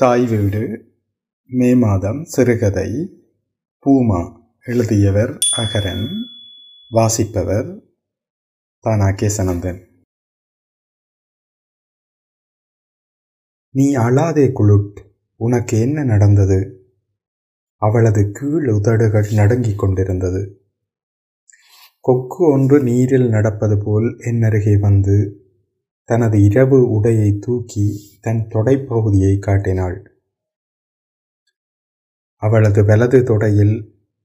தாய் வீடு மே மாதம் சிறுகதை பூமா எழுதியவர் அகரன் வாசிப்பவர் தானா கேசனந்தன் நீ அழாதே குளுட் உனக்கு என்ன நடந்தது? அவளது கீழ் உதடுகள் நடுங்கிக் கொண்டிருந்தது. கொக்கு ஒன்று நீரில் நடப்பது போல் என்னருகே வந்து தனது இரவு உடையை தூக்கி தன் தொடைப்பகுதியை காட்டினாள். அவளது வலது தொடையில்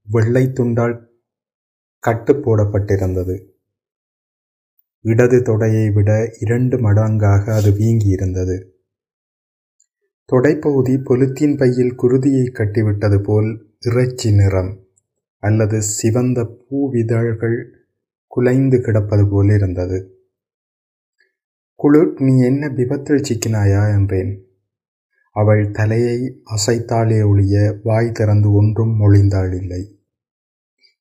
வெள்ளை துண்டால் கட்டு போடப்பட்டிருந்தது. இடது தொடையை விட இரண்டு மடங்காக அது வீங்கியிருந்தது. தொடைப்பகுதி பொலித்தீன் பையில் குருதியை கட்டிவிட்டது போல் இறைச்சி நிறம் அல்லது சிவந்த பூவிதழ்கள் குலைந்து கிடப்பது போல் இருந்தது குளுட் நீ என்ன விபத்தில் சிக்கினாயா என்றேன். அவள் தலையை அசைத்தாலே ஒழிய வாய் திறந்து ஒன்றும் மொழிந்தாள் இல்லை.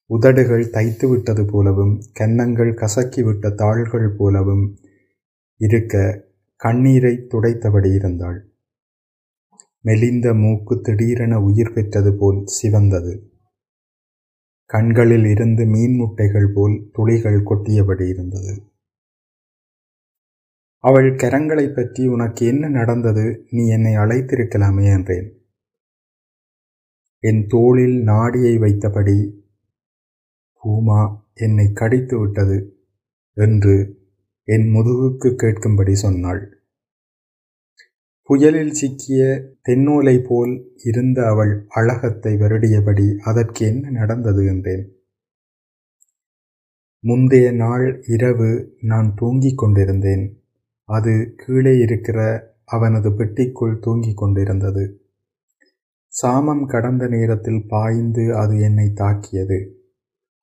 உதடுகள் தைத்து விட்டது போலவும் கன்னங்கள் கசக்கிவிட்ட தாள்கள் போலவும் இருக்க கண்ணீரை துடைத்தபடி இருந்தாள். மெலிந்த மூக்கு திடீரென உயிர் பெற்றது போல் சிவந்தது. கண்களில் இருந்து மீன் முட்டைகள் போல் துளிகள் கொட்டியபடி இருந்தது. அவள் கரங்களை பற்றி உனக்கு என்ன நடந்தது? நீ என்னை அழைத்திருக்கலாமே என்றேன். என் தோளில் நாடியை வைத்தபடி பூமா என்னை கடித்து விட்டது என்று என் முதுகுக்கு கேட்கும்படி சொன்னாள். புயலில் சிக்கிய தென்னூலை போல் இருந்த அவள் அழகத்தை வருடியபடி அதற்கு என்ன நடந்தது என்றேன். முந்தைய நாள் இரவு நான் தூங்கிக் கொண்டிருந்தேன். அது கீழே இருக்கிற அவனது பெட்டிக்குள் தூங்கிக் கொண்டிருந்தது. சாமம் கடந்த நேரத்தில் பாய்ந்து அது என்னை தாக்கியது.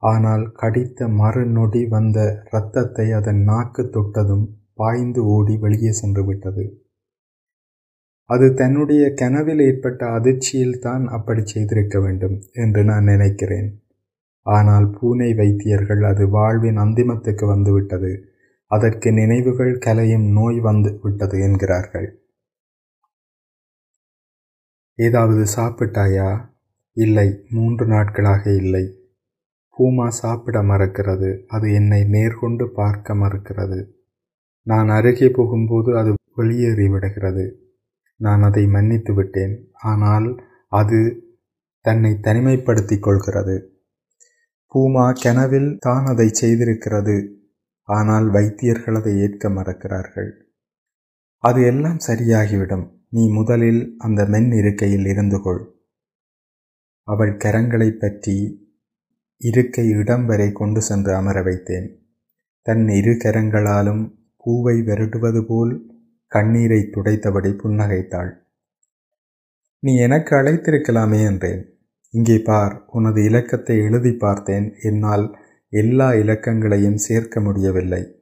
ஆனால் கடித்த மறுநொடி வந்த இரத்தத்தை அதன் நாக்கு தொட்டதும் பாய்ந்து ஓடி வெளியே சென்று விட்டது. அது தன்னுடைய கனவில் ஏற்பட்ட அதிர்ச்சியில் தான் அப்படி செய்திருக்க வேண்டும் என்று நான் நினைக்கிறேன். ஆனால் பூனை வைத்தியர்கள் அது வாழ்வின் அந்திமத்துக்கு வந்துவிட்டது அதற்கு நினைவுகள் கலையும் நோய் வந்து விட்டது என்கிறார்கள். ஏதாவது சாப்பிட்டாயா? இல்லை மூன்று நாட்களாக இல்லை. பூமா சாப்பிட மறக்கிறது. அது என்னை நேர்கொண்டு பார்க்க மறுக்கிறது. நான் அருகே போகும்போது அது வெளியேறி விடுகிறது. நான் அதை மன்னித்து விட்டேன். ஆனால் அது தன்னை தனிமைப்படுத்திக் கொள்கிறது. பூமா கனவில் தான் அதை செய்திருக்கிறது. ஆனால் வைத்தியர்கள் அதை ஏற்க மறக்கிறார்கள். அது எல்லாம் சரியாகிவிடும். நீ முதலில் அந்த மென் இருக்கையில் இருந்து கொள். அவள் கரங்களை பற்றி இருக்கை இடம் வரை கொண்டு சென்று அமர வைத்தேன். தன் இரு கரங்களாலும் பூவை வருடுவது போல் கண்ணீரை துடைத்தபடி புன்னகைத்தாள். நீ எனக்கு அழைத்திருக்கலாமே என்றேன். இங்கே பார் உனது இலக்கத்தை எழுதி பார்த்தேன். என்னால் எல்லா இலக்கங்களையும் சேர்க்க முடியவில்லை.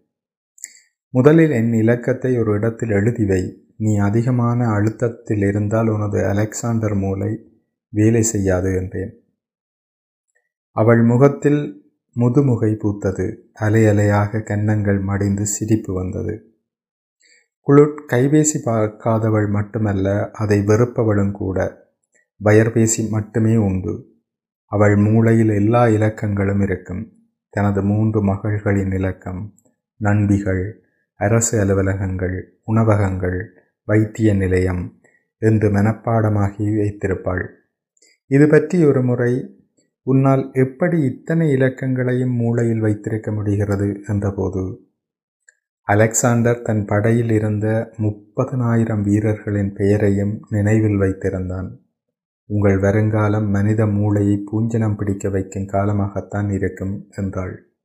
முதலில் என் இலக்கத்தை ஒரு இடத்தில் எழுதிவை நீ அதிகமான அழுத்தத்தில் இருந்தால் உனது அலெக்சாண்டர் மூளை வேலை செய்யாது என்றேன். அவள் முகத்தில் முதுமுகை பூத்தது. அலை அலையாக கன்னங்கள் மடிந்து சிரிப்பு வந்தது. குளுட் கைபேசி பார்க்காதவள் மட்டுமல்ல அதை வெறுப்பவளும் கூட. பயர்பேசி மட்டுமே உண்டு. அவள் மூளையில் எல்லா இலக்கங்களும் இருக்கும். தனது மூன்று மகள்களின் இலக்கம் நண்பிகள் அரசு அலுவலகங்கள் உணவகங்கள் வைத்திய நிலையம் என்று மனப்பாடமாகி வைத்திருப்பாள். இது பற்றி ஒரு முறை உன்னால் எப்படி இத்தனை இலக்கங்களையும் மூளையில் வைத்திருக்க முடிகிறது? என்றபோது அலெக்சாண்டர் தன் படையில் இருந்த முப்பதனாயிரம் வீரர்களின் பெயரையும் நினைவில் வைத்திருந்தான். உங்கள் வருங்காலம் மனித மூளையை பூஞ்சனம் பிடிக்க வைக்கும் காலமாகத்தான் இருக்கும் என்றாள்.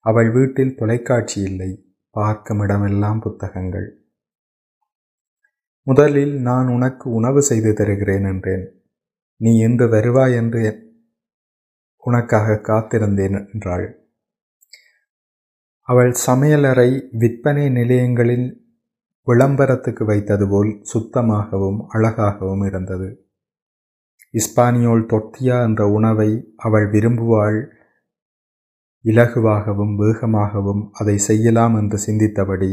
அவள் வீட்டில் தொலைக்காட்சி இல்லை பார்க்கும் இடமெல்லாம் புத்தகங்கள். முதலில் நான் உனக்கு உணவு செய்து தருகிறேன் என்றேன். நீ இன்று வருவாய் என்று உனக்காக காத்திருந்தேன் என்றாள். அவள் சமையலறை விற்பனை நிலையங்களில் விளம்பரத்துக்கு வைத்தது போல் சுத்தமாகவும் அழகாகவும் இருந்தது. இஸ்பானியோல் தொட்டியா என்ற உணவை அவள் விரும்புவாள். இலகுவாகவும் வேகமாகவும் அதை செய்யலாம் என்று சிந்தித்தபடி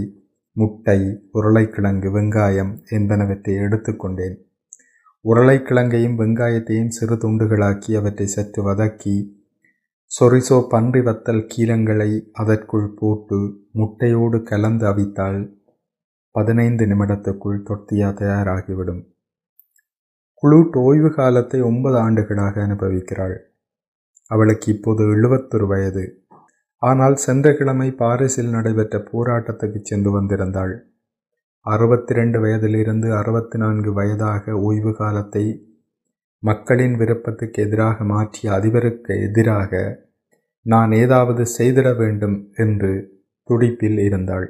முட்டை உருளைக்கிழங்கு வெங்காயம் என்பனவற்றை எடுத்துக்கொண்டேன் உருளைக்கிழங்கையும் வெங்காயத்தையும் சிறு துண்டுகளாக்கி அவற்றை சற்று வதக்கி சொரிசோ பன்றி வத்தல் கீலங்களை அதற்குள் போட்டு முட்டையோடு கலந்து அவித்தால் பதினைந்து நிமிடத்துக்குள் தொட்டியா தயாராகிவிடும். குளூட் ஓய்வு காலத்தை ஒன்பது ஆண்டுகளாக அனுபவிக்கிறாள். அவளுக்கு இப்போது எழுபத்தொரு வயது. ஆனால் சென்ற கிழமை பாரிஸில் நடைபெற்ற போராட்டத்துக்கு சென்று வந்திருந்தாள். அறுபத்தி ரெண்டு வயதிலிருந்து அறுபத்தி நான்கு வயதாக ஓய்வு காலத்தை மக்களின் விருப்பத்துக்கு எதிராக மாற்றிய அதிபருக்கு எதிராக நான் ஏதாவது செய்திட வேண்டும் என்று துடிப்பில் இருந்தாள்.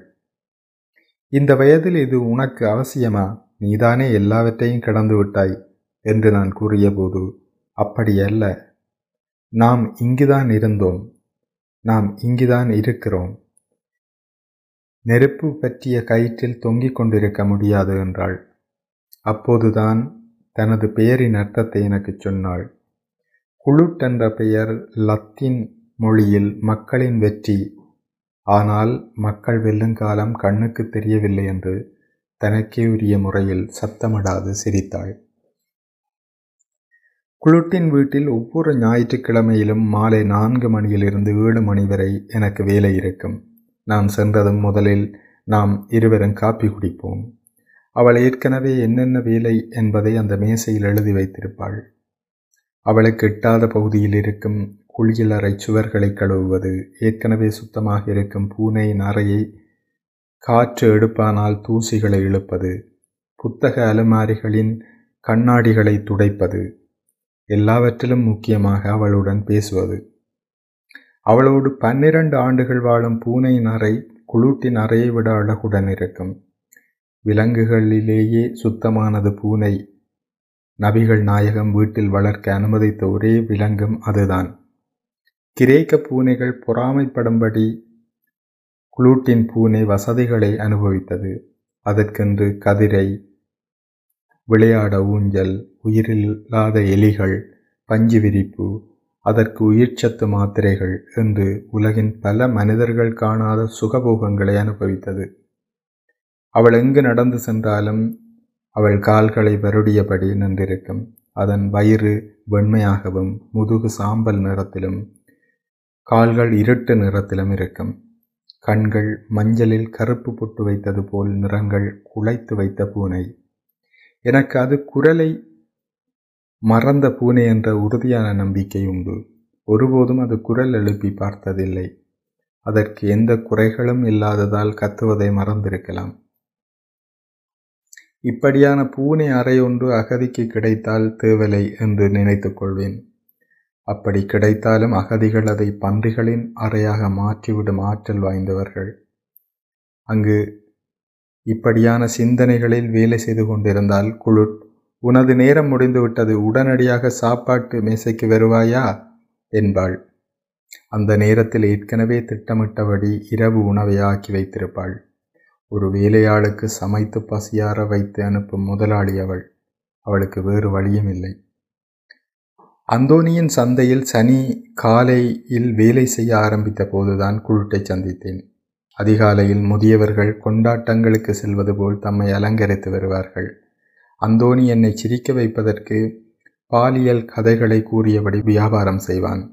இந்த வயதில் இது உனக்கு அவசியமா? நீதானே எல்லாவற்றையும் கடந்து விட்டாய். என்று நான் கூறியபோது அப்படியல்ல. நாம் இங்குதான் இருந்தோம். நாம் இங்குதான் இருக்கிறோம். நெருப்பு பற்றிய கயிற்றில் தொங்கிக் கொண்டிருக்க முடியாது என்றாள். அப்போதுதான் தனது பெயரின் அர்த்தத்தை எனக்கு சொன்னாள். குளுட் என்ற பெயர் லத்தீன் மொழியில் மக்களின் வெற்றி. ஆனால் மக்கள் வெல்லுங்காலம் கண்ணுக்கு தெரியவில்லை என்று தனக்கே உரிய முறையில் சத்தமிடாது சிரித்தாள். குளுட்டின் வீட்டில் ஒவ்வொரு ஞாயிற்றுக்கிழமையிலும் மாலை நான்கு மணியிலிருந்து ஏழு மணி வரை எனக்கு வேலை இருக்கும். நான் சென்றதும் முதலில் நாம் இருவரும் காப்பி குடிப்போம். அவள் ஏற்கனவே என்னென்ன வேலை என்பதை அந்த மேசையில் எழுதி வைத்திருப்பாள். அவளுக்கு எட்டாத பகுதியில் இருக்கும் குளியலறை சுவர்களை கழுவுவது ஏற்கனவே சுத்தமாக இருக்கும் பூனையின் அறையை காற்று எடுப்பானால் தூசிகளை இழுப்பது புத்தக அலுமாரிகளின் கண்ணாடிகளை துடைப்பது எல்லாவற்றிலும் முக்கியமாக அவளுடன் பேசுவது. அவளோடு பன்னிரண்டு ஆண்டுகள் வாழும் பூனையின் அறை குளூட்டின் அறையை விட அழகுடன் இருக்கும். விலங்குகளிலேயே சுத்தமானது பூனை. நபிகள் நாயகம் வீட்டில் வளர்க்க அனுமதித்த ஒரே விலங்கும் அதுதான். கிரேக்க பூனைகள் பொறாமைப்படும்படி குளூட்டின் பூனை வசதிகளை அனுபவித்தது. அதற்கென்று கதிரை விளையாட ஊஞ்சல் உயிரில்லாத எலிகள் பஞ்சு விரிப்பு அதற்கு உயிர்ச்சத்து மாத்திரைகள் என்று உலகின் பல மனிதர்கள் காணாத சுகபோகங்களை அனுபவித்தது. அவள் எங்கு நடந்து சென்றாலும் அவள் கால்களை வருடியபடி நின்றிருக்கும். அதன் வயிறு வெண்மையாகவும் முதுகு சாம்பல் நிறத்திலும் கால்கள் இருட்டு நிறத்திலும் இருக்கும். கண்கள் மஞ்சளில் கருப்பு பொட்டு வைத்தது போல் நிறங்கள் குலைத்து வைத்த பூனை. எனக்கு அது குரலை மறந்த பூனை என்ற உறுதியான நம்பிக்கை உண்டு. ஒருபோதும் அது குரல் எழுப்பி பார்த்ததில்லை. அதற்கு எந்த குறைகளும் இல்லாததால் கத்துவதை மறந்திருக்கலாம். இப்படியான பூனை அறை ஒன்று அகதிக்கு கிடைத்தால் தேவலை என்று நினைத்து கொள்வேன். அப்படி கிடைத்தாலும் அகதிகள் அதை பன்றிகளின் அறையாக மாற்றிவிடும் ஆற்றல் வாய்ந்தவர்கள். அங்கு இப்படியான சிந்தனைகளில் வேலை செய்து கொண்டிருந்தால் குளுட் உனது நேரம் முடிந்துவிட்டது உடனடியாக சாப்பாட்டு மேசைக்கு வருவாயா? என்பாள். அந்த நேரத்தில் ஏற்கனவே திட்டமிட்டபடி இரவு உணவை ஆக்கி வைத்திருப்பாள். ஒரு வேலையாளுக்கு சமைத்து பசியார வைத்து அனுப்பும் முதலாளி அவள். அவளுக்கு வேறு வழியும் இல்லை. அந்தோனியின் சந்தையில் சனி காலையில் வேலை செய்ய ஆரம்பித்த போதுதான் குழுட்டை சந்தித்தேன். அதிகாலையில் முதியவர்கள் கொண்டாட்டங்களுக்கு செல்வது போல் தம்மை அலங்கரித்து வருவார்கள். அந்தோணி என்னை சிரிக்க வைப்பதற்கு பாலியல் கதைகளை கூறியபடி வியாபாரம் செய்வான்.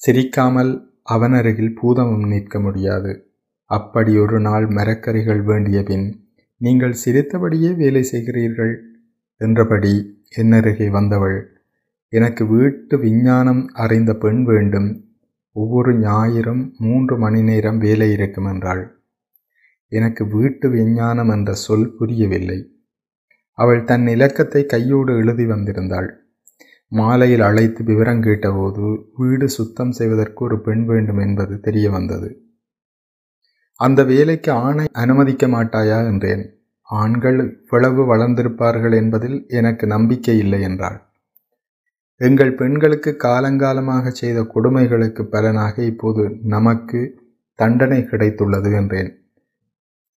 சிரிக்காமல் அவனருகில் பூதமும் நிற்க முடியாது. அப்படி ஒரு நாள் மரக்கறிகள் வேண்டிய பின் நீங்கள் சிரித்தபடியே வேலை செய்கிறீர்கள்? என்றபடி என்னருகே வந்தவள் எனக்கு வீட்டு விஞ்ஞானம் அறிந்த பெண் வேண்டும். ஒவ்வொரு ஞாயிறும் மூன்று மணி நேரம் வேலை இருக்கும் என்றாள். எனக்கு வீட்டு விஞ்ஞானம் என்ற சொல் புரியவில்லை. அவள் தன் இலக்கத்தை கையோடு எழுதி வந்திருந்தாள். மாலையில் அழைத்து விவரம் கேட்டபோது வீடு சுத்தம் செய்வதற்கு ஒரு பெண் வேண்டும் என்பது தெரிய வந்தது. அந்த வேலைக்கு ஆணை அனுமதிக்க மாட்டாயா என்றேன். ஆண்கள் இவ்வளவு வளர்ந்திருப்பார்கள் என்பதில் எனக்கு நம்பிக்கை இல்லை என்றாள். எங்கள் பெண்களுக்கு காலங்காலமாக செய்த கொடுமைகளுக்கு பலனாக இப்போது நமக்கு தண்டனை கிடைத்துள்ளது என்றேன்.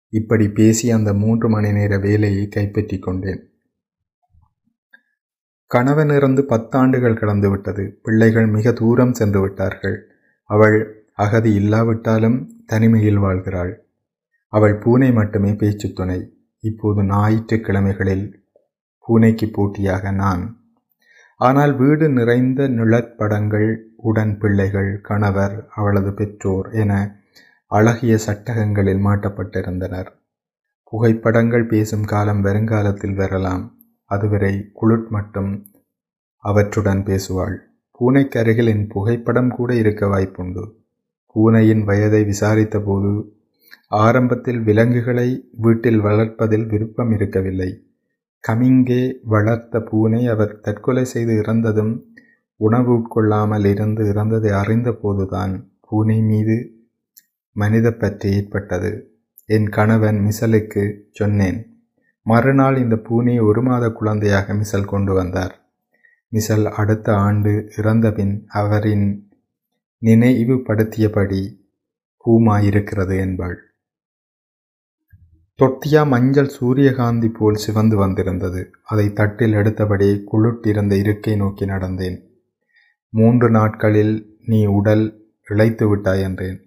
இப்படி பேசி அந்த மூன்று மணி நேர வேலையை கைப்பற்றி கொண்டேன். கணவன் இறந்து பத்தாண்டுகள் கடந்துவிட்டது பிள்ளைகள் மிக தூரம் சென்று விட்டார்கள். அவள் அகதி இல்லாவிட்டாலும் தனிமையில் வாழ்கிறாள். அவள் பூனை மட்டுமே பேச்சுத் துணை. இப்போது ஞாயிற்றுக்கிழமைகளில் பூனைக்கு போட்டியாக நான் ஆனால் வீடு நிறைந்த நிழற்படங்கள் உடன் பிள்ளைகள் கணவர் அவளது பெற்றோர் என அழகிய சட்டகங்களில் மாட்டப்பட்டிருந்தனர். புகைப்படங்கள் பேசும் காலம் வருங்காலத்தில் வரலாம். அதுவரை குளுட் மட்டும் அவற்றுடன் பேசுவாள். பூனைக்கு அருகில் என் புகைப்படம் கூட இருக்க வாய்ப்புண்டு. பூனையின் வயதை விசாரித்தபோது ஆரம்பத்தில் விலங்குகளை வீட்டில் வளர்ப்பதில் விருப்பம் இருக்கவில்லை. கமிங்கே வளர்த்த பூனை அவர் தற்கொலை செய்து இறந்ததும் உணவு உட்கொள்ளாமல் இருந்து இறந்ததை அறிந்தபோதுதான் பூனை மீது மனித பற்றி ஏற்பட்டது. என் கணவன் மிசலுக்கு சொன்னேன் மறுநாள் இந்த பூனை ஒரு மாத குழந்தையாக மிசல் கொண்டு வந்தார். மிசல் அடுத்த ஆண்டு இறந்தபின் அவரின் நினைவுபடுத்தியபடி பூமா இருக்கிறது என்பாள். தொட்டியா மஞ்சள் சூரியகாந்தி போல் சிவந்து வந்திருந்தது. அதை தட்டில் எடுத்தபடி குளுட்டிருந்த இருக்கை நோக்கி நடந்தேன். மூன்று நாட்களில் நீ உடல் இழைத்து விட்டாய் என்றேன்.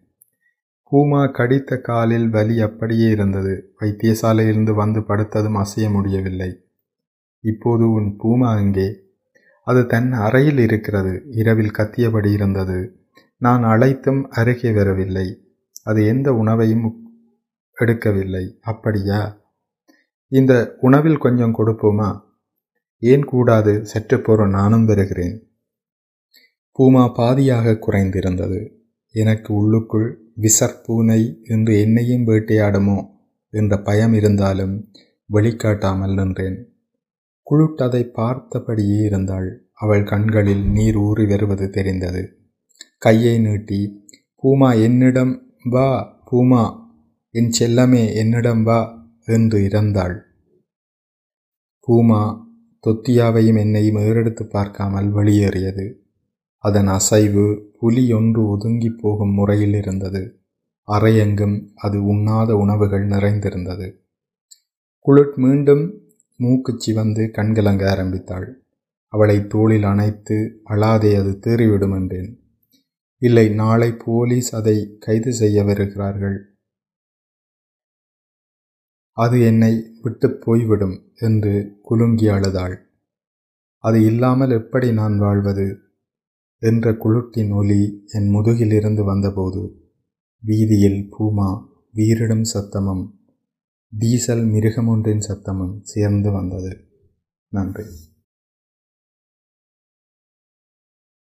பூமா கடித்த காலில் வலி அப்படியே இருந்தது. வைத்தியசாலையிலிருந்து வந்து படுத்ததும் அசைய முடியவில்லை. இப்போது உன் பூமா அங்கே அது தன் அறையில் இருக்கிறது. இரவில் கத்தியபடி இருந்தது. நான் அழைத்தும் அருகே வரவில்லை. அது எந்த உணவையும் எடுக்கவில்லை. அப்படியா? இந்த உணவில் கொஞ்சம் கொடுப்போமா? ஏன் கூடாது? சற்று பொருள் நானும் வருகிறேன். பூமா பாதியாக குறைந்திருந்தது. எனக்கு உள்ளுக்குள் விசர் பூனை என்று என்னையும் வேட்டையாடுமோ? என்ற பயம் இருந்தாலும் வெளிக்காட்டாமல் நின்றேன். குளுட்டதை பார்த்தபடியே இருந்தாள். அவள் கண்களில் நீர் ஊறி வருவது தெரிந்தது. கையை நீட்டி பூமா என்னிடம் வா பூமா. என் செல்லமே என்னிடம் வா என்று இறந்தாள். பூமா தொத்தியாவையும் என்னையும் ஏறெடுத்து பார்க்காமல் வெளியேறியது. அதன் அசைவு புலி ஒன்று ஒதுங்கி போகும் முறையில் இருந்தது. அறையெங்கும் அது உண்ணாத உணவுகள் நிறைந்திருந்தது. குளுட் மீண்டும் மூக்கு சிவந்து கண்கலங்க ஆரம்பித்தாள். அவளை தோளில் அணைத்து அழாதே அது தேறிவிடும் என்றேன். இல்லை நாளை போலீஸ் அதை கைது செய்ய வருகிறார்கள். அது என்னை விட்டு போய்விடும் என்று குலுங்கி அழுதாள் அது இல்லாமல் எப்படி நான் வாழ்வது? என்ற குளுட்டின் ஒலி என் முதுகிலிருந்து வந்தபோது வீதியில் பூமா வீரிடும் சத்தமும் டீசல் மிருகமொன்றின் சத்தமும் சேர்ந்து வந்தது. நன்றி.